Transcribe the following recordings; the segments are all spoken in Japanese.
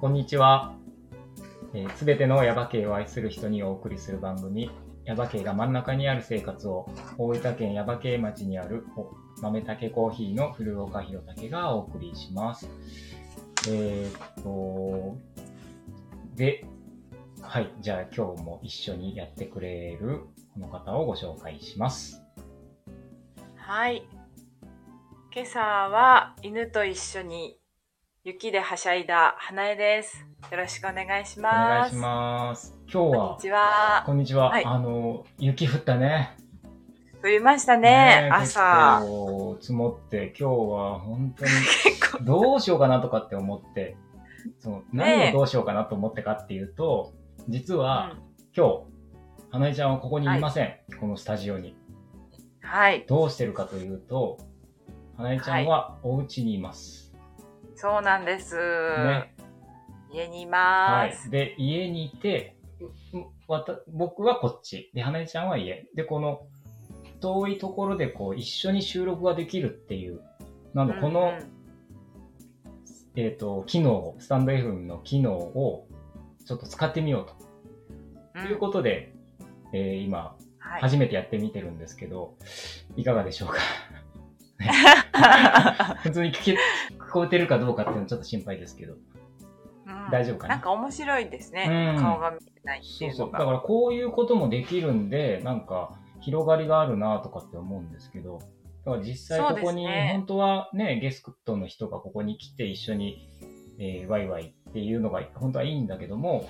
こんにちは。す、えー、べ、てのヤバ系を愛する人にお送りする番組、ヤバ系が真ん中にある生活を、大分県ヤバ系町にある豆竹コーヒーの古岡弘武がお送りします。えー、っと、で、はい、じゃあ今日も一緒にやってくれるこの方をご紹介します。はい。今朝は犬と一緒に雪ではしゃいだ花江です。よろしくお願いします。お願いします。今日は、こんにちは。こんにちは。はい、あの、雪降ったね。降りましたね、ね朝。積もって、今日は本当に、どうしようかなとかって思って、その何をどうしようかなと思ってかっていうと、ね、実は、うん、今日、花江ちゃんはここにいません、はい、このスタジオに。はい。どうしてるかというと、花江ちゃんはお家にいます。はい、そうなんです。ね。家にいます。はい。で、家にいて、わた僕はこっち。で、花江ちゃんは家。で、この、遠いところでこう、一緒に収録ができるっていう。なの、この、うんうん、えっ、ー、と、機能、スタンド FM の機能を、ちょっと使ってみようと。と、うん、いうことで、えー、今、初めてやってみてるんですけど、いかがでしょうか？普通に聞聞こえてるかどうかっていうのはちょっと心配ですけど。大丈夫かな？なんか面白いですね。うん、顔が見えないっていうそうそう。だからこういうこともできるんで、なんか広がりがあるなとかって思うんですけど、だから実際ここに、ね、本当はね、ゲストの人がここに来て一緒に、えー、ワイワイっていうのが本当はいいんだけども、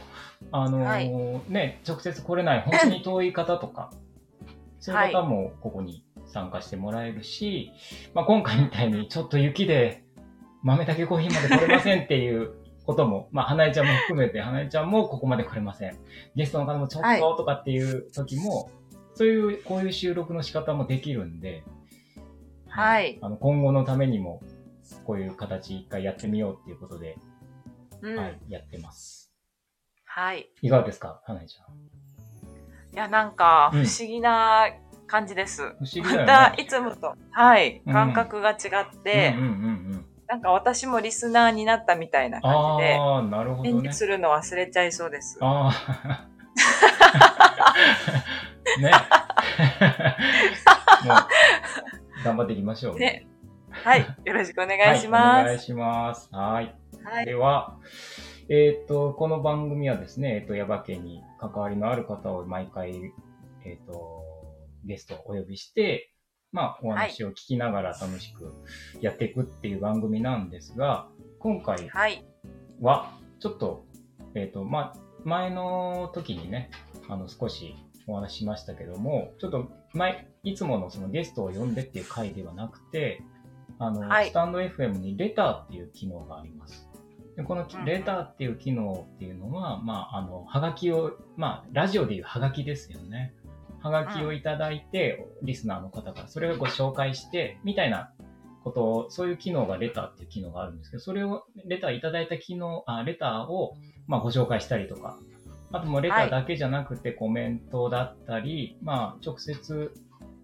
あのーはい、ね、直接来れない本当に遠い方とか、そういう方もここに参加してもらえるし、まあ今回みたいにちょっと雪で豆竹コーヒーまで来れませんっていうことも、まあ、花江ちゃんも含めて、花江ちゃんもここまで来れません。ゲストの方もちょっととかっていう時も、はい、そういう、こういう収録の仕方もできるんで、はい。あの、今後のためにも、こういう形一回やってみようっていうことで、うん、はい、やってます。はい。いかがですか、花江ちゃん。いや、なんか、不思議な感じです。不思議だよね。また、いつもと、はい、感覚が違って、なんか私もリスナーになったみたいな感じで、ああ、なるほど、ね。するの忘れちゃいそうです。ああ。ね。頑張っていきましょう。ね。はい。よろしくお願いします。はい、お願いします。はい。はい、では、えっ、ー、と、この番組はですね、えっ、ー、と、ヤバ家に関わりのある方を毎回、えっ、ー、と、ゲストをお呼びして、まあ、お話を聞きながら楽しくやっていくっていう番組なんですが、今回は、ちょっと、えっ、ー、と、まあ、前の時にね、あの、少しお話しましたけども、ちょっと前、いつものそのゲストを呼んでっていう回ではなくて、あの、はい、スタンド FM にレターっていう機能があります。でこのレターっていう機能っていうのは、まあ、あの、はがきを、まあ、ラジオでいうはがきですよね。はがきをいただいて、リスナーの方からそれをご紹介して、みたいなことを、そういう機能がレターっていう機能があるんですけど、それを、レターいただいた機能、あレターを、まあ、ご紹介したりとか、あともレターだけじゃなくてコメントだったり、はい、まあ、直接、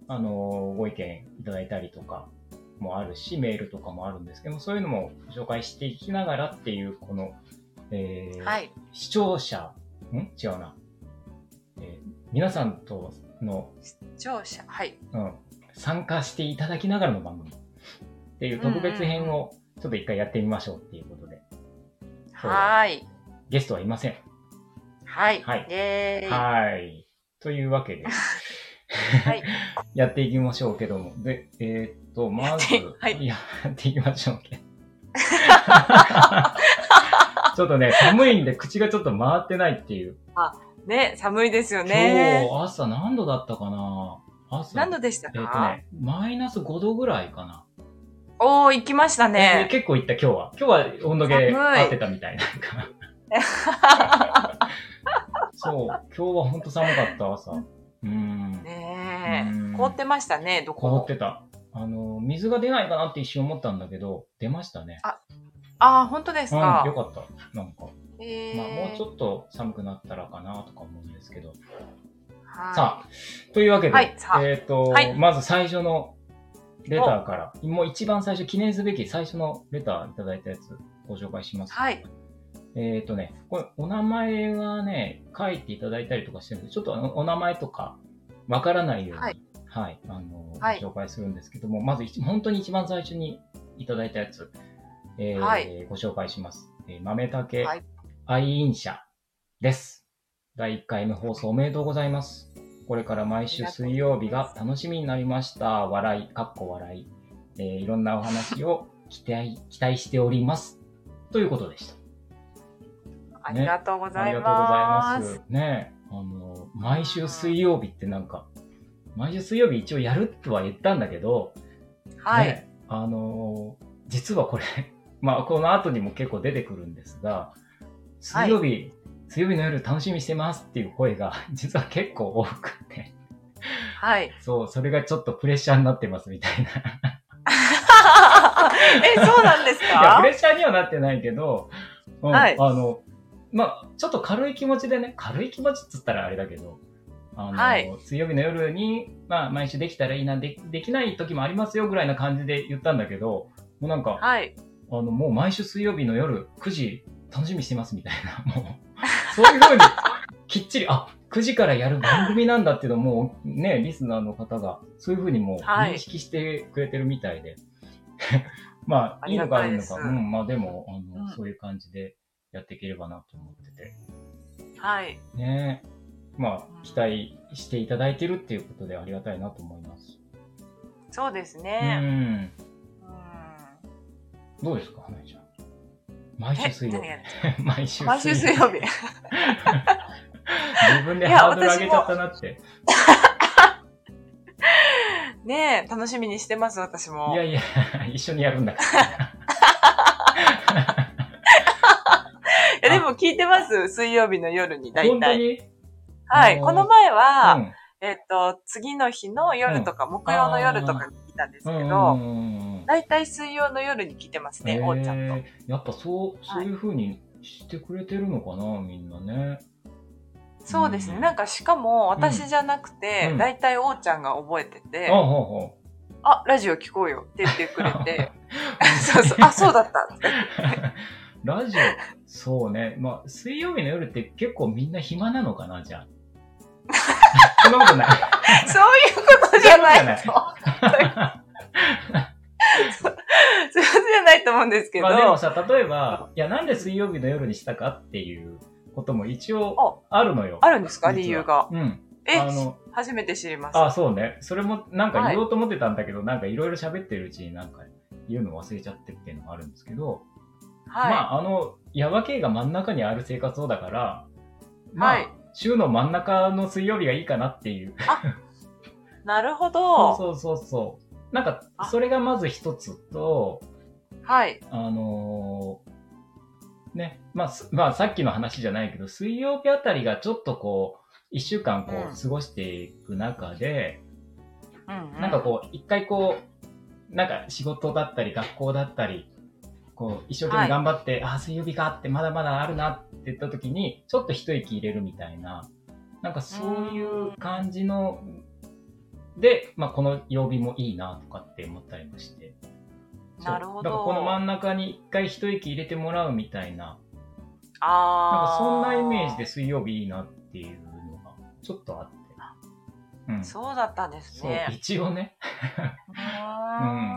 あの、ご意見いただいたりとかもあるし、メールとかもあるんですけども、そういうのもご紹介していきながらっていう、この、えー、はい、視聴者、ん？違うな。えー、皆さんとの、視聴者、はい。うん。参加していただきながらの番組っていう特別編をちょっと一回やってみましょうっていうことで。はい。ゲストはいません。はい。はい。はい。というわけで、はい。やっていきましょうけども。で、えー、っと、まず、はい、やっていきましょうけ ちょっとね、寒いんで口がちょっと回ってないっていう。あ、ね、寒いですよね。今日朝何度だったかな朝。何度でしたか？えっ、とね、マイナス5度ぐらいかな。おー、行きましたね。結構行った今日は。今日は温度計合ってたみたいな。そう、今日は本当寒かった朝。うん。ねえ。凍ってましたね、どこ凍ってた。あの、水が出ないかなって一瞬思ったんだけど、出ましたね。あ、あ本当ですか、うん、よかった。なんか。まあ、もうちょっと寒くなったらかなとか思うんですけど。はい、さあ、というわけで、はい、えっ、ー、と、はい、まず最初のレターから、もう一番最初、記念すべき最初のレターいただいたやつ、ご紹介します。はい。えっ、とね、これ、お名前はね、書いていただいたりとかしてるんで、ちょっとお名前とか、わからないように、ははいい、あの、はいご紹介するんですけども、まず一、本当に一番最初にいただいたやつ、えーはいご紹介します。えー豆竹はい愛飲者です。第1回目放送おめでとうございます。これから毎週水曜日が楽しみになりました。笑い、かっこ笑い。えーいろんなお話を期待、期待しております。ということでした。ありがとうございありがとうございま。ますす。ねえあの、毎週水曜日ってなんか、毎週水曜日一応やるとは言ったんだけど、はい。ねあのー実はこれ、まあ、この後にも結構出てくるんですが、水曜日、水曜日の夜楽しみにしてますっていう声が、実は結構多くて、はい。そう、それがちょっとプレッシャーになってますみたいな。え、そうなんですいや、かプレッシャーにはなってないけど、うんはいあの、まあ、ちょっと軽い気持ちでね、軽い気持ちっつったらあれだけど、あの、はい。水曜日の夜に、まあ、毎週できたらいいな、でできない時もありますよぐらいな感じで言ったんだけど、もうなんか、はい。あの、もう毎週水曜日の夜9時楽しみにしてますみたいな、もう、そういう風に、きっちり、あ、9時からやる番組なんだっていうのをもうね、リスナーの方が、そういう風にもうはい。認識してくれてるみたいで、まあ、あいいのか悪いのか、うん、まあでも、あの、うん。そういう感じでやっていければなと思ってて、はい。ねまあ、期待していただいてるっていうことでありがたいなと思います。そうですうね。ん。うん。どうですか、花江ちゃん？毎週水曜日。毎週水曜日。自分でハードル上げちゃったなって。ねえ、楽しみにしてます、私も。いやいや、一緒にやるんだから。いやでも聞いてます、水曜日の夜に、大体。本当に？はい。この前は、うん。えっと、次の日の夜とか、木曜の夜とかに聞いたんですけうん。ど、うん。うん。うん。大体水曜の夜に聞いてますね、へー。おーちゃんと。やっぱそう、そういう風にしてくれてるのかな、みんなね。そうですね。うんなんかしかも私じゃなくて、うん。大体おーちゃんが覚えてて、あほうほあ、ラジオ聞こうよって言ってくれて、そうそう、あ、そうだった。ラジオ、そうね。まあ、水曜日の夜って結構みんな暇なのかな、じゃあ。そんなことない。そういうことじゃないと。そそういうことじゃないと思うんですけど、まあでもさ、例えば、いや、なんで水曜日の夜にしたかっていうことも一応あるのよ。あるんですか？理由が。うん。えあ、の、初めて知ります。あ、そうね。それもなんか言おうと思ってたんだけど、なんかいろいろ喋ってるうちになんか言うの忘れちゃってっていうのもあるんですけど、はい。まあ、あの、ヤバ系が真ん中にある生活をだから、まあ、はい週の真ん中の水曜日がいいかなっていう。なるほそうど。そうそうそう。なんかあ、それがまず一つと、はい。あのーね、まあ、すまあ、さっきの話じゃないけど、水曜日あたりがちょっとこう、一週間こう過ごしていく中で、うん、なんかこう、一回こう、なんか仕事だったり、学校だったり、こう、一生懸命頑張って、あ、水曜日かって、まだまだあるなって言った時に、ちょっと一息入れるみたいな、なんかそういう感じの、で、まあ、この曜日もいいなとかって思ったりもして。なるほどだからこの真ん中に一回一息入れてもらうみたいな、なんああ。かそんなイメージで水曜日いいなっていうのがちょっとあって。うん。そうだったんですそうね。一応ね。うーん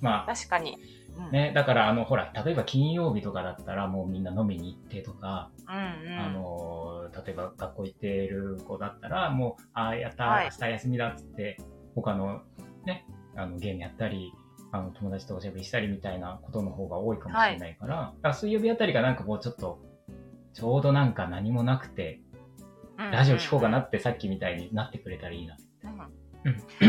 まあ、確かに。うん、ね、だからあの、ほら、例えば金曜日とかだったらもうみんな飲みに行ってとか、うんうん。あの、例えば学校行ってる子だったらもう、ああ、やった、はい。明日休みだっつって、他のね、あの、ゲームやったり、あの、友達とおしゃべりしたりみたいなことの方が多いかもしれないから、だから水曜日あたりがなんかこうちょっと、ちょうどなんか何もなくて、ラジオ聞こうかなってさっきみたいになってくれたらいいな。うん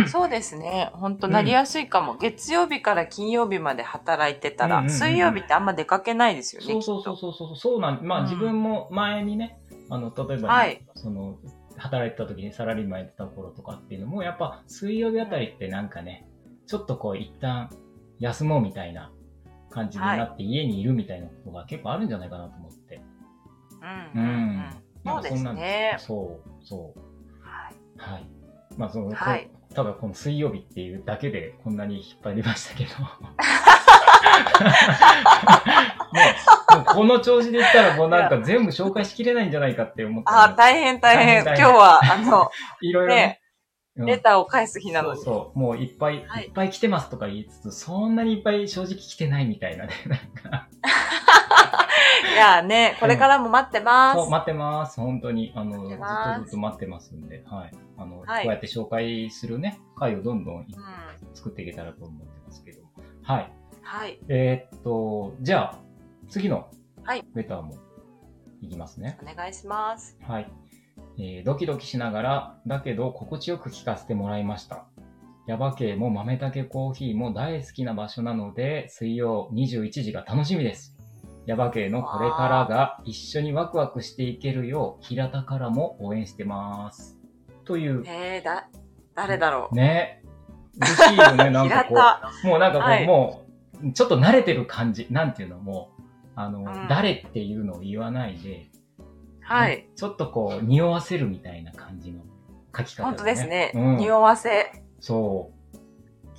そうですね。本当なりやすいかも、月曜日から金曜日まで働いてたら、うんうんうん水曜日ってあんま出かけないですよね。そうそうそうそうそう、そうなん、まあうん。自分も前にね、あの、例えば、はい。その、働いてた時にサラリーマンやってた頃とかっていうのも、やっぱ水曜日あたりってなんかね、ちょっとこう一旦休もうみたいな感じになって家にいるみたいなことが結構あるんじゃないかなと思って。ううんん。うん。うん。そうですね。そう、そう。はい。はい。まあその、はいただこの水曜日っていうだけでこんなに引っ張りましたけど。ね、もうこの調子で言ったらもうなんか全部紹介しきれないんじゃないかって思って。あ、大変大変。今日は、あの、いろいろね。うんレターを返す日なのに。そうそう。もういっぱい、はいい、っぱい来てますとか言いつつ、そんなにいっぱい正直来てないみたいなね。なんか いやね、これからも待ってます。そう、待ってます。本当に。あの、ず待っとずっと待ってますんで、はい。あの、はいこうやって紹介するね、回をどんどんうん。作っていけたらと思ってますけど。はい。はい。えーっと、じゃあ、次のはいレターもいきますね。お願いします。はい。えードキドキしながら、だけど心地よく聞かせてもらいました。ヤバ系も豆竹コーヒーも大好きな場所なので、水曜21時が楽しみです。ヤバ系のこれからが一緒にワクワクしていけるよう、平田からも応援してます。という、えー、だ、誰だろう。ね。嬉しいよね、なんか平こ田。う。もうなんかこう、はいもう、ちょっと慣れてる感じ。なんていうの？もう、あの、うん誰っていうのを言わないで、はい。ちょっとこう、匂わせるみたいな感じの書き方、本当ですね。うん。匂わせ。そう。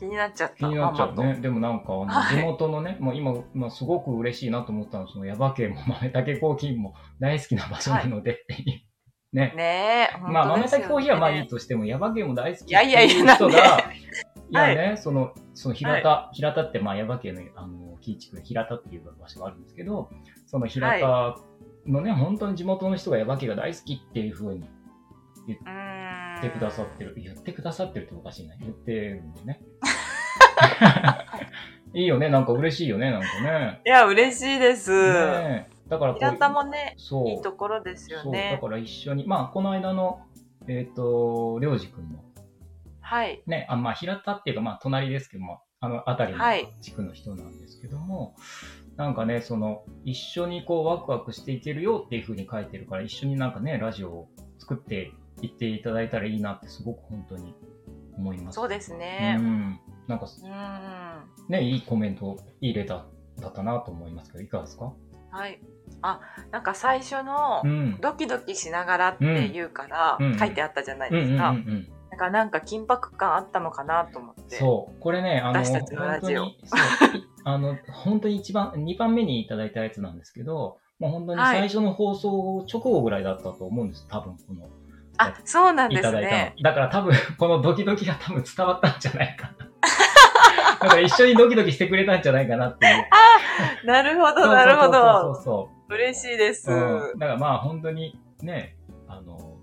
気になっちゃった。気になっちゃうママね。でもなんか、地元のね、もう今、まあ、すごく嬉しいなと思ったのは、その、ヤバ系も豆竹コーヒーも大好きな場所なのでっていう。ねと。。ねえ。まあ、豆竹コーヒーはまあいいとしても、ヤバ系も大好きっていやいやいやいう人が、なんいやね、その、その平田、平田って、まあ、ヤバ系の、あの、キーチク平田っていう場所があるんですけど、その平田のね、本当に地元の人がヤバ系が大好きっていう風にうーん。言ってくださってる。言ってくださってるっておかしいな。言ってるんでね。いいよね。なんか嬉しいよね。なんかね。いや、嬉しいです。ねえだから平田もね。いいところですよそう。だね。から一緒に、まあ、この間の、えっ、と、りょうじくんも、はい。ね、あまあ、平田っていうか、まあ、隣ですけども、あの、あたりのはい地区の人なんですけども、なんかね、その、一緒にこう、ワクワクしていけるよっていう風に書いてるから、一緒になんかね、ラジオを作っていっていただいたらいいなって、すごく本当に思います。そうですうね。ん。なんか、うーん。ね、いいコメント、いいレターだったなと思いますけど、いかがですか？はい。あ、なんか最初のう、ん。ドキドキしながらって言うからうん、書いてあったじゃないですか。うん。だからなんか緊迫感あったのかなと思って。そう。これね、あの、私たちのラジオ あの、本当に一番、二番目にいただいたやつなんですけど、もう本当にはい最初の放送直後ぐらいだったと思うんです、多分、この、あ、そうなんですいただいたの。ね。だから多分、このドキドキが多分伝わったんじゃないかな。だから一緒にドキドキしてくれたんじゃないかなっていう。なるほど、なるほそうど。そうそ嬉しいです。う。うん。だからまあ本当にね、あの、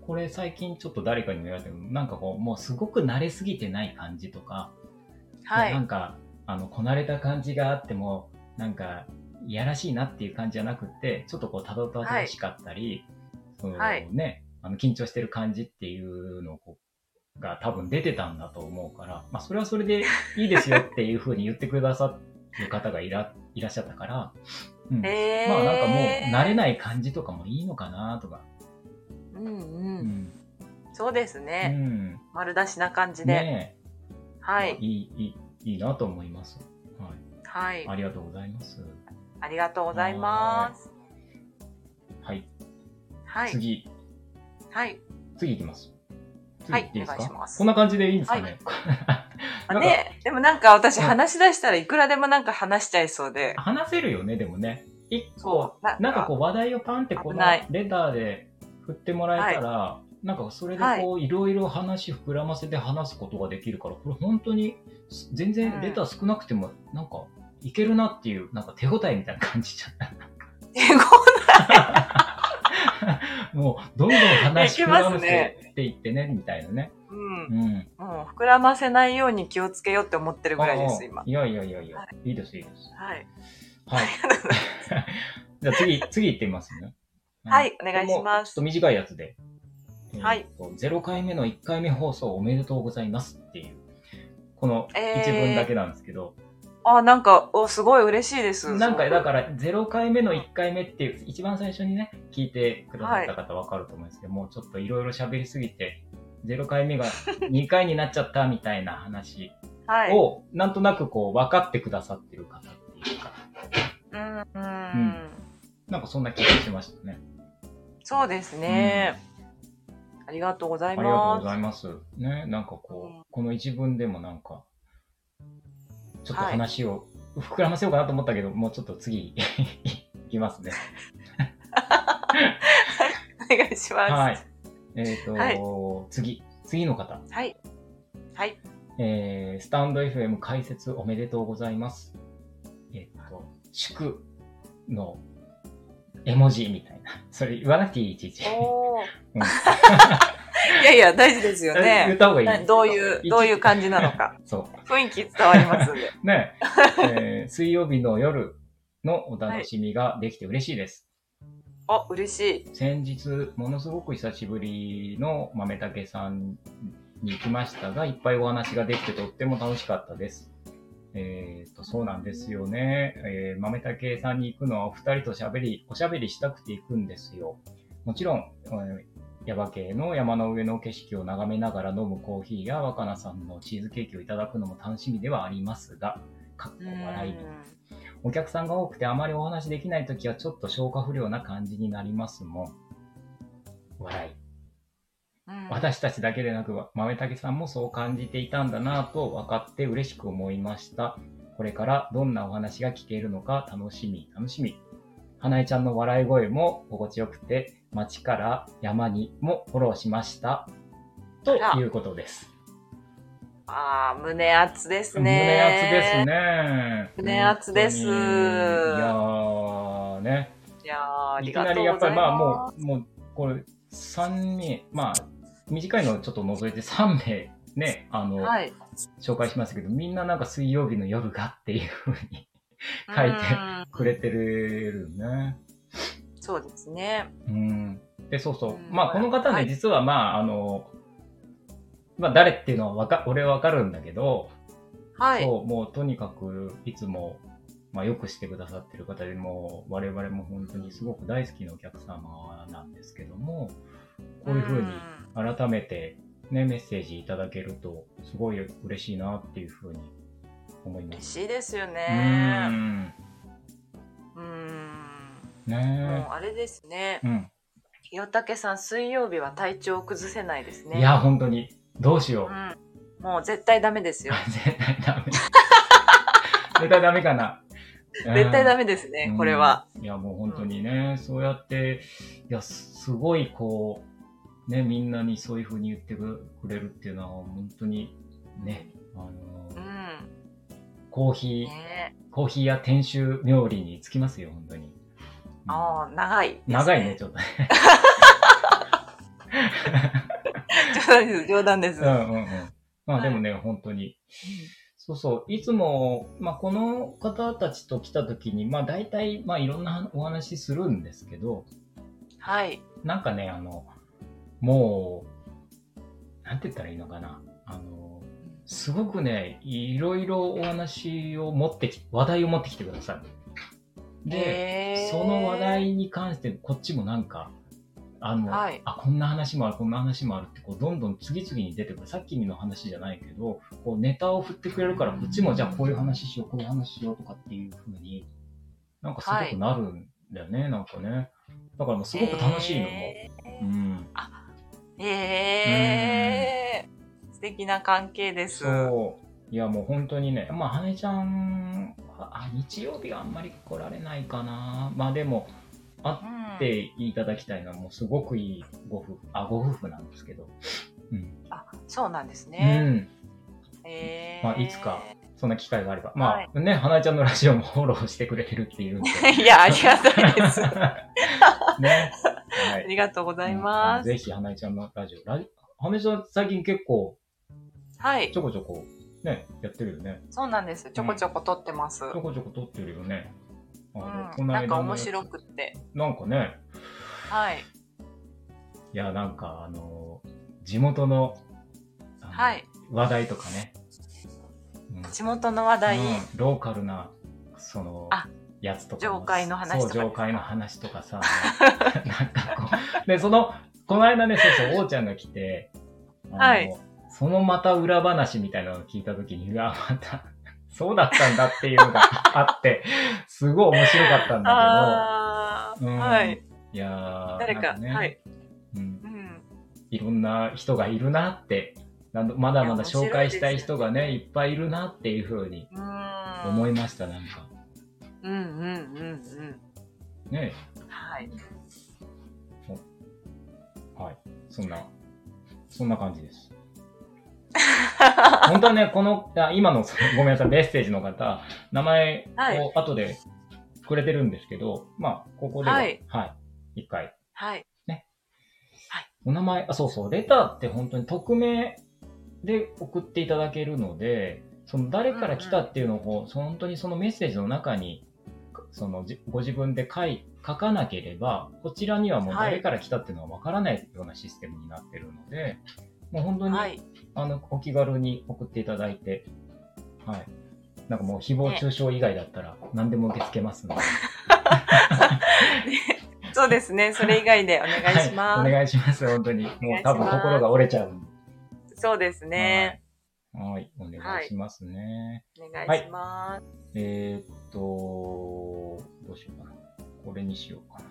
これ最近ちょっと誰かにも言われたけど、なんかこう、もうすごく慣れすぎてない感じとか、はい。なんか、あの、こなれた感じがあっても、なんか、いやらしいなっていう感じじゃなくって、ちょっとこう、たどたどしかったり、そのはいね、あの、緊張してる感じっていうのをが多分出てたんだと思うから、まあ、それはそれでいいですよっていうふうに言ってくださる方がいらいらっしゃったから、うん。えー、まあ、なんかもう、慣れない感じとかもいいのかなとか。うんう。うんん。そうですうね。ん。丸出しな感じで。ねえ、はい。いい、いい、いいなと思います。はい。はい。ありがとうございます。ありがとうございます。はい。はい。次、はい。次いきます。次はいいいお願いしますこんな感じでいいんですかね、あ なんかね、でもなんか私うん話し出したらいくらでもなんか話しちゃいそうで。話せるよね、でもね。一個。ななんかこう話題をパンってこのレターで振ってもらえたら、なんかそれでこういろいろ話膨らませて話すことができるから、これ本当に全然レター少なくてもなんかいけるなっていう、なんか手応えみたいな感じじゃない？手ご もうどんどん話膨らませねていってね、みたいなね。うん。うん。もう膨らませないように気をつけようって思ってるぐらいです、今。いやいやいやいや、、はいいです、いいです。はい。はい。じゃあ次、次行ってみますね。はいお願いしますちょっと短いやつで。はいえーと。0回目の1回目放送おめでとうございますっていう、このえー一文だけなんですけど、あ、なんか、お、すごい嬉しいです。なんかだから0回目の1回目っていう、一番最初にね、聞いてくださった方わかると思うんですけど、もうちょっといろいろ喋りすぎて、0回目が 2回になっちゃったみたいな話はい。を、なんとなくこう分かってくださってる方っていうか、うん、うん。なんかそんな気がしましたね。そうですね。あありがとうございありがとうます。ございます。ね、なんかこう、うんこの一文でもなんか、ちょっと話を膨らませようかなと思ったけど、もうちょっと次 いきますね。お願いします。はい。えっ、と、はい次、次の方。はい。はい。えー、スタンド FM 解説おめでとうございます。えっ、と、祝の絵文字みたいな。それ言わなくていい、いちいち。おーうん いやいや、大事ですよ言ねっ。た方がいい。などういう、どういう感じなのか。そう。雰囲気伝わりますんで。ね、えー水曜日の夜のお楽しみができて嬉しいです。あ、嬉しい。先日、ものすごく久しぶりの豆竹さんに行きましたが、いっぱいお話ができてとっても楽しかったです。えっ、と、そうなんですよね。えー豆竹さんに行くのはお二人と喋り、おしゃべりしたくて行くんですよ。もちろん、えー耶馬渓の山の上の景色を眺めながら飲むコーヒーや若菜さんのチーズケーキをいただくのも楽しみではありますが、かっこ笑いに。お客さんが多くてあまりお話できないときはちょっと消化不良な感じになりますもん。笑い。うん私たちだけでなく、豆竹さんもそう感じていたんだなぁと分かって嬉しく思いました。これからどんなお話が聞けるのか楽しみ、楽しみ。花江ちゃんの笑い声も心地よくて、街から山にもフォローしました。ということです。ああ、胸熱ですね。胸熱です。ね。胸熱ですいやーね。いやーあいき。なりやっぱりまあもう、もう、これ、3名、まあ、短いのをちょっと除いて3名ね、あの、はい。紹介しましたけど、みんななんか水曜日の夜がっていうふうに 書いてうんくれてるね。そうですね。うん。で、そうそう。うんまあ、この方ね、はい実はまあ、あの、まあ、誰っていうのはわか、俺はわかるんだけど、はい。そう、もうとにかく、いつも、まあ、よくしてくださってる方でもう、我々も本当にすごく大好きなお客様なんですけども、こういうふうに改めてね、メッセージいただけると、すごい嬉しいなっていうふうに思いま嬉す。しいですようね。ん。うん。もねうあれですねえ。。うん。清武さん、水曜日は体調を崩せないですね。いや、本当に、どうしよう。うん。もう絶対ダメですよ。絶対ダメ。絶対ダメかな。絶対ダメメですね、これは。。うんいや、もう本当にね、そうやって、いや、すごいこう、ね、みんなにそういうふうに言ってくれるっていうのは、本当にね、あのう、ん。コーヒー、ねコーヒーや店主冥利につきますよ、本当に。うんああ、長いね、長いね、ちょっとね。冗談です、冗談です。うんうんうん。まあでもね、本当に。そうそう。いつも、まあこの方たちと来た時に、まあ大体、まあいろんなお話するんですけど、はい。なんかね、あの、もう、なんて言ったらいいのかな。あの、すごくね、いろいろお話を持ってき、話題を持ってきてください。で、その話題に関してこっちもなんか、あの、はいあ、こんな話もある、こんな話もあるって、こう、どんどん次々に出てくる。さっきの話じゃないけど、こう、ネタを振ってくれるから、こっちもじゃあこういう話しよう、こういう話しようとかっていう風に、なんかすごくなるんだよね、なんかね。だからもうすごく楽しいのも。へうん。ーへー素敵な関係です。そう。いや、もう本当にね、まあ、羽根ちゃんは、あ、日曜日はあんまり来られないかな。まあでも、会うんっていただきたいのは、もうすごくいいご夫婦、あ、ご夫婦なんですけど。うん。あ、そうなんですうね。ん。へーまあいつかそんな機会があれば。まあ、はいね、花江ちゃんのラジオもフォローしてくれてるっていうんで。いや、ありがたいです。あ ね。はい。りがとうございます。ぜひ、花江ちゃんのラジオ。ラジ花江ちゃん最近結構、はいち。ょこちょこ、ね、やってるよね。そうなんです。ちょこちょこ撮ってます。ちょこちょこ撮ってるよね。あのうん、なんか面も白くって。なんかね、はい。いや、なんか、あの、地元の、あのはい。話題とかね。うん地元の話題。うんローカルな、そのあ、やつとかも。上海の話とかそう、上海の話とかさ。なんかこう。で、その、この間ね、そうそう、王ちゃんが来て、はいそのまた裏話みたいなのを聞いたときに、うわ、また、そうだったんだっていうのがあって、すごい面白かったんだけど、うんはい。いやー誰か、ね、はい。うんうん。いろんな人がいるなって、なんだまだまだ紹介したい人がね、いっぱいいるなっていうふうにうん。思いました、なんか。うんうんうんうん。ねはい。はい。そんな、そんな感じです。本当はね、この、あ今の、ごめんなさい、メッセージの方、名前はい。を後でくれてるんですけど、まあ、ここでは、ははい。い、一回。はい。お名前、あ、そうそう、レターって本当に匿名で送っていただけるので、その誰から来たっていうのを、その本当にそのメッセージの中に、そのじご自分で書い書かなければ、こちらにはもうはい。誰から来たっていうのはわからないようなシステムになってるので、もう本当に、はい。あの、お気軽に送っていただいて、はい。なんかもう誹謗中傷以外だったら何でも受け付けますので、そうですね。それ以外でお願いします。はい、お願いします、本当に。もう多分心が折れちゃう。そうですね。はい、お願いしますね。お願いします。えーっと、どうしようかな。これにしようかな。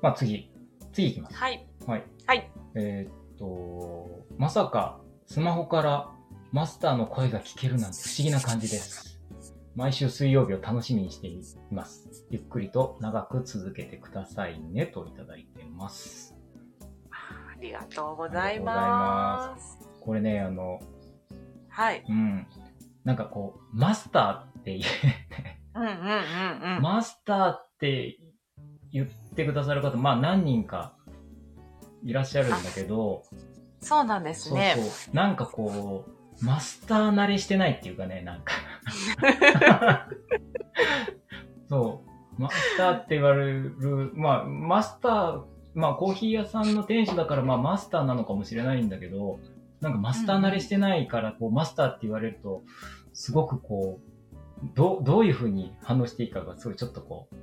まあ次、次いきます。はい。はい。はい。えーっと、まさかスマホからマスターの声が聞けるなんて不思議な感じです。毎週水曜日を楽しみにしています。ゆっくりと長く続けてくださいねといただいてます。ありがとうございま。ますこれね、あの、はい。うん。なんかこう、マスターって言うんうんうんうん。マスターって言ってくださる方、まあ何人かいらっしゃるんだけど、そうなんですね。そうそう。なんかこう、マスター慣れしてないっていうかね、なんか。そう。マスターって言われる、まあ、マスター、まあコーヒー屋さんの店主だから、まあマスターなのかもしれないんだけど、なんかマスター慣れしてないから、こう、マスターって言われると、すごくこう、どう、どういうふうに反応していいかが、すごいちょっとこう、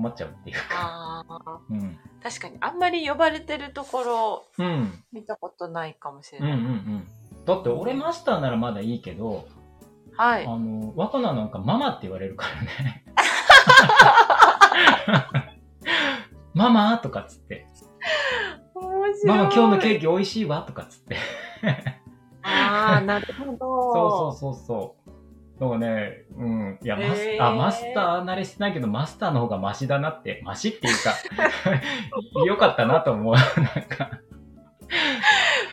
困っちゃうっていうか。うん。確かにあんまり呼ばれてるところうん。見たことないかもしれうんうんうない。ん。だって俺マスターならまだいいけど、はい。あの、若菜なんかママって言われるからね。ママとかっつって。ママ今日のケーキ美味しいわとかっつって。ああ、なるほど。そうそうそうそう。だからね、うん。いや、マスあ、マスター慣れしてないけど、マスターの方がマシだなって、マシっていうか、よかったなと思う。なんか。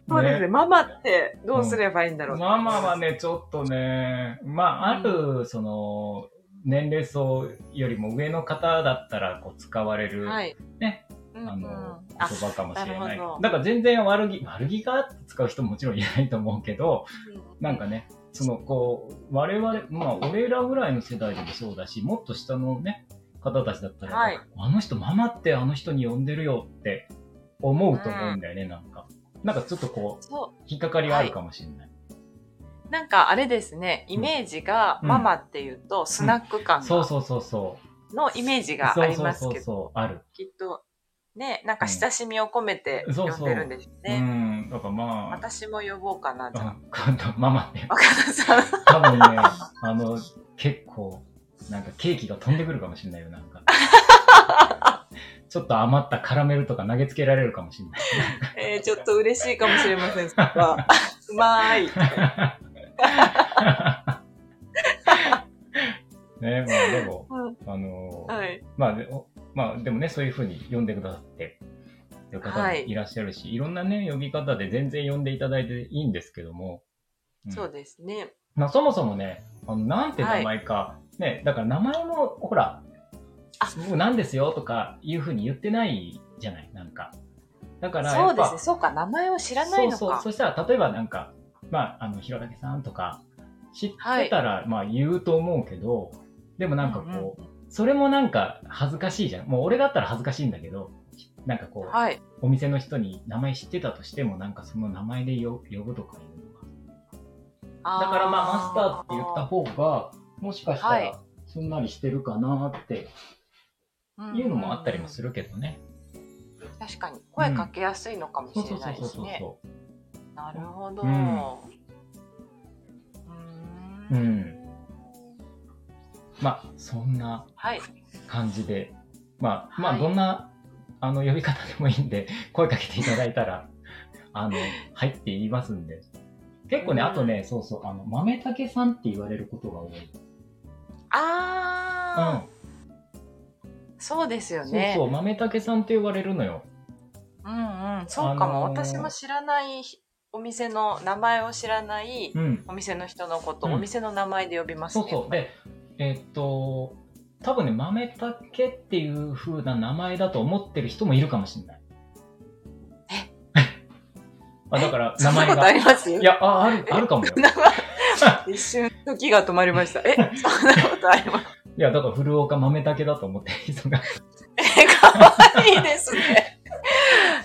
そうですね。ママってどうすればいいんだろう。ママはね、ちょっとね、まあ、ある、その、年齢層よりも上の方だったら、こう、使われる、はい。ね。うんうん。あの、あ言葉かもしれな。ないだから全然悪気、悪気があって使う人ももちろんいないと思うけど、なんかね、その、こう、我々、まあ、俺らぐらいの世代でもそうだし、もっと下のね、方たちだったら、はいあの人、ママってあの人に呼んでるよって思うと思うんだよね、なんか。なんかちょっとこう、そ引っかかりがあるかもしれない。う。なんかあれですね、イメージがうんママっていうとスナック感がそうそうそうそう。のイメージがありますそうけど、そうそうそう、ある。きっとね、なんか親しみを込めてうんそうそう呼んでるんでしょううね。ん、だからまあ、私も呼ぼうかな、じゃあ今度ママって。あ。若田さん。多分ね、あの、結構、なんかケーキが飛んでくるかもしれないよ、なんか。ちょっと余ったカラメルとか投げつけられるかもしれない。えー、ちょっと嬉しいかもしれません、そこは。うまーい。ね、まあでも、うんあの、はい。まあまあでもね、そういうふうに呼んでくださってる方もはいいらっしゃるし、い、ろんなね、呼び方で全然呼んでいただいていいんですけども、んそうですね。まあ、そもそもね、あのなんて名前か、ね、だから名前も、ほら、あ僕なんですよとかいうふうに言ってないじゃない、なんか。だから、やっぱそうですね。そうか、名前を知らないのか。そうそう。そしたら、例えばなんか、まあ、あの、ひろたけさんとか、知ってたら、まあ言うと思うけど、でもなんかこう、うんうんそれもなんか恥ずかしいじゃん。もう俺だったら恥ずかしいんだけど、なんかこう、はい。お店の人に名前知ってたとしても、なんかその名前で呼呼ぶとかいうのがだからまあマスターって言った方が、もしかしたはいらすんなりしてるかなってたいうのもあったりもする。るけどね。確かに、声かけやすいのかもしれそうそうそうないですね。そなるほど。ううん。うん。まあ、そんなはい。感じで、まあ、まあ、はいどんなあの、呼び方でもいいんで、声かけていただいたら、あの、はいって言いますんで。結構ね、うんあとね、そうそう、あの、豆竹さんって言われることが多い。あー、そうですよそうね。そう、豆竹さんって呼ばれるのよ。うんうん、そうかも、あのー私も知らないお店の名前を知らないうん。お店の人のこと、うんお店の名前で呼びますね。そうそう。で、えっと、多分ね、豆竹っていう風な名前だと思ってる人もいるかもしれない。あだから、名前そんなことあが。ります？いや、あ、ある、あるかもよ。名前一瞬時が止まりました。え、そんなことあります？いや、だから、古岡豆竹だと思ってる人が。え、かわいいですね。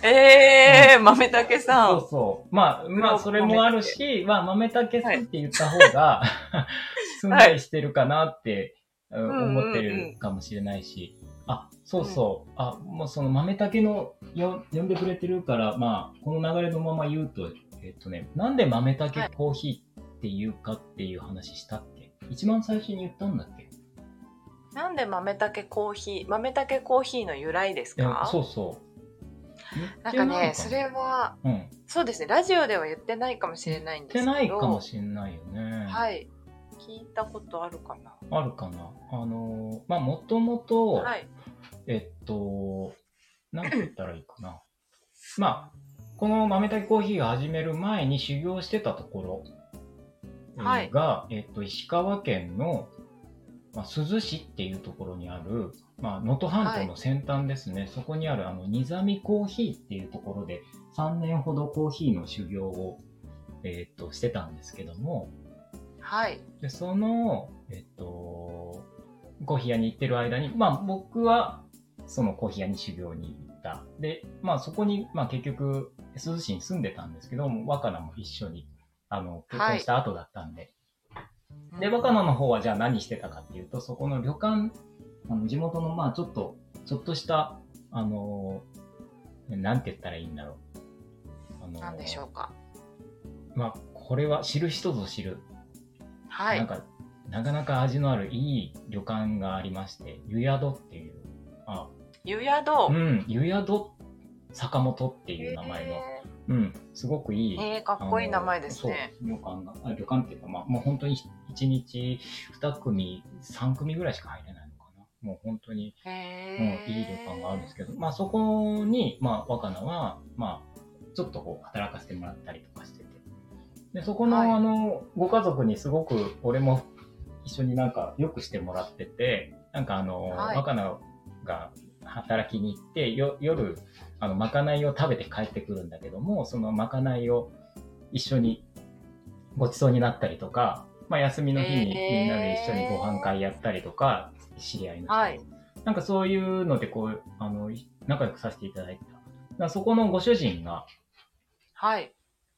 えー、豆竹さん。そうそう。まあ、まあ、それもあるし、まあ、豆竹さんって言った方が、すんなりしてるかなって、思ってるかもしれないし。あ、そうそう。あ、もうその豆竹のよ呼んでくれてるから、まあ、この流れのまま言うと、えっとね、なんで豆竹コーヒーっていうかっていう話したっけ？一番最初に言ったんだっけ？なんで豆竹コーヒー、豆竹コーヒーの由来ですえかそうそう。なんかね、それは、うん。言そうですね、ラジオでは言ってないかもしれないんですけど。ってないかもしれないよね。はい。聞いたことあるかな。あるかな。あのー、まあ、もともと、はい。えっと、なんて言ったらいいかな。まあ、この豆炊きコーヒーを始める前に修行してたところえーはいが、えっと、石川県の、まあ、珠洲市っていうところにある、まあ、能登半島の先端ですね、そこにある、あの、ニザミコーヒーっていうところで、3年ほどコーヒーの修行を、えっと、してたんですけども、はい。で、その、えっと、コーヒー屋に行ってる間に、まあ僕はそのコーヒー屋に修行に行った。で、まあそこに、まあ結局、珠洲市に住んでたんですけども、若菜も一緒に、あの、結婚した後だったんで。で、若菜の方はじゃあ何してたかっていうと、そこの旅館、あの地元のまあちょっと、ちょっとした、あの、なんて言ったらいいんだろう。あのなんでしょうか。まあこれは知る人ぞ知るはい。なんか、なかなか味のあるいい旅館がありまして、湯宿っていう、あ、湯宿。うん、湯宿坂本っていう名前の、へうん、すごくいい。ーえー、かっこいい名前ですね。旅館が、あ旅館っていうか、まあ、もう本当に1日2組、3組ぐらいしか入れない。もう本当に、うん、いい旅館があるんですけど、まあそこに、まあ若菜は、まあ、ちょっとこう働かせてもらったりとかしてて。で、そこの、はい。あの、ご家族にすごく、俺も一緒になんかよくしてもらってて、なんかあの、はい。若菜が働きに行って、よ夜、あの、まかないを食べて帰ってくるんだけども、そのまかないを一緒にごちそうになったりとか、まあ休みの日にみんなで一緒にご飯会やったりとか、知り合いの人。とはい。なんかそういうのでこう、あの、仲良くさせていただいてた。そこのご主人が、はい。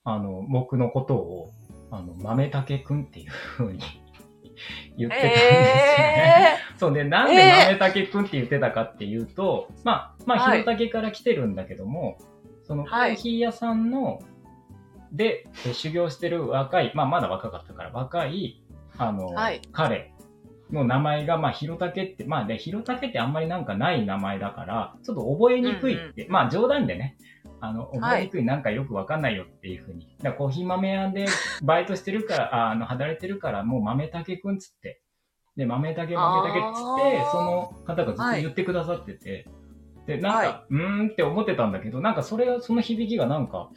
あの、僕のことを、あの、豆竹くんっていう風に 言ってたんですよね。え そうね、なんで豆竹くんって言ってたかっていうと、まあ、まあ、はい。広竹から来てるんだけども、そのコはい。ーヒー屋さんの、で、え修行してる若い、まあ、まだ若かったから、若い、あの、はい。彼の名前が、まあ、広竹って、まあね、広竹ってあんまりなんかない名前だから、ちょっと覚えにくいって、まあ、冗談でね、あの、覚えにくい、なんかよくわかんないよっていうふうに。だからコーヒー豆屋でバイトしてるから、ああの、働いてるから、もう豆竹くんつって。で、豆竹豆竹っつってその方がずっと言ってくださってて、で、なんか、はうーんって思ってたんだけど、なんかそれが、その響きがなんか、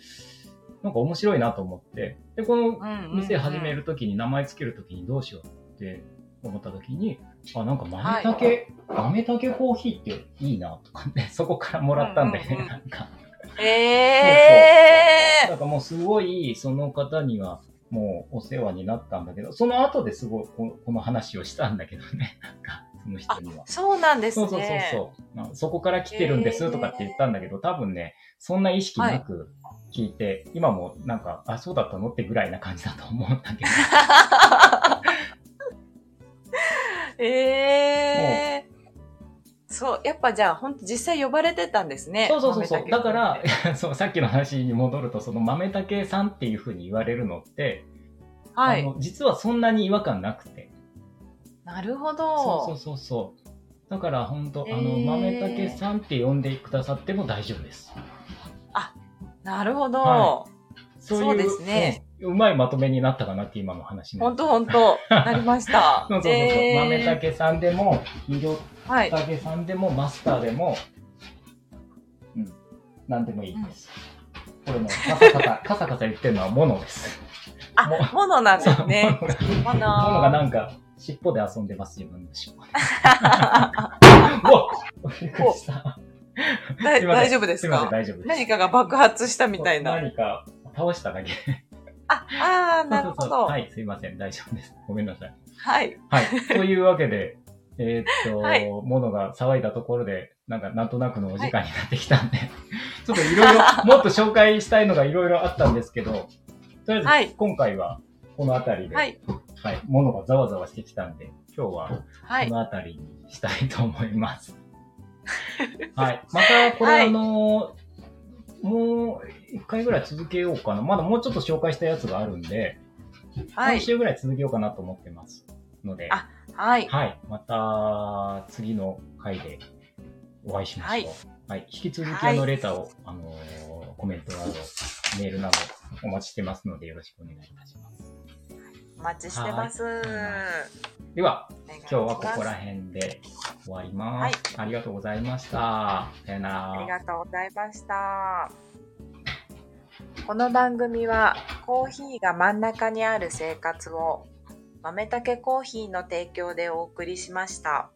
なんか面白いなと思って、で、このー、店始めるときに、名前つけるときにどうしようって思ったときに、あ、なんか豆竹、豆竹コーヒーっていいなとかね、そこからもらったんだよね、うんうんうんなんか。えなんかもうすごい、その方には、もうお世話になったんだけど、その後ですごいここの話をしたんだけどね、なんか、その人にはー、。そうなんですね。そうそうそうそこから来てるんですとかって言ったんだけど、多分ね、そんな意識なく聞いて、今もなんか、あ、そうだったのってぐらいな感じだと思うんだけど。えー、そう、やっぱじゃあ、本当実際呼ばれてたんですね。そうそうそうそう。豆だ竹から、そう、さっきの話に戻ると、その豆竹さんっていう風に言われるのって、はい。あの実はそんなに違和感なくて。なるほそうど。そうそうそう。だから本当、あの、豆竹さんって呼んでくださっても大丈夫です。なるほど。はそういうそうですね、うまいまとめになったかなって今の話ほんとほんと、なりました。そうそうそう豆竹さんでも、色はい。竹さんでも、マスターでも、うん、なんでもいいです。これも、カサカサ、カサカサ言ってるのはモノです。あも、ものなんですね。モノがもの。モノがなんか、尻尾で遊んでます、自分の尻尾で。うわびっくりした。大丈夫ですか？大丈夫です。何かが爆発したみたいな。何か倒しただけ。あ、あーなるほど。はい、すいません、大丈夫です。ごめんなさい。はい。はい。というわけで、えーっと、はいものが騒いだところで、なんかなんとなくのお時間になってきたんで、ちょっといろいろ、もっと紹介したいのがいろいろあったんですけど、とりあえずはい今回はこの辺りで、ははい、い。ものがざわざわしてきたんで、今日ははい。この辺りにしたいと思います。はい。また、これ、はいあのもう一回ぐらい続けようかな。まだもうちょっと紹介したやつがあるんで、はい。半週ぐらい続けようかなと思ってますので、あはい。はい。また、次の回でお会いしましょう。はい。引き続き、あの、はいレターを、あのーコメントなど、メールなど、お待ちしてますので、よろしくお願いいたします。お待ちしてます。では、今今日はここら辺で終わります。ありがとうございました。さよなら。ありがとうございました。この番組はコーヒーが真ん中にある生活を豆たけコーヒーの提供でお送りしました。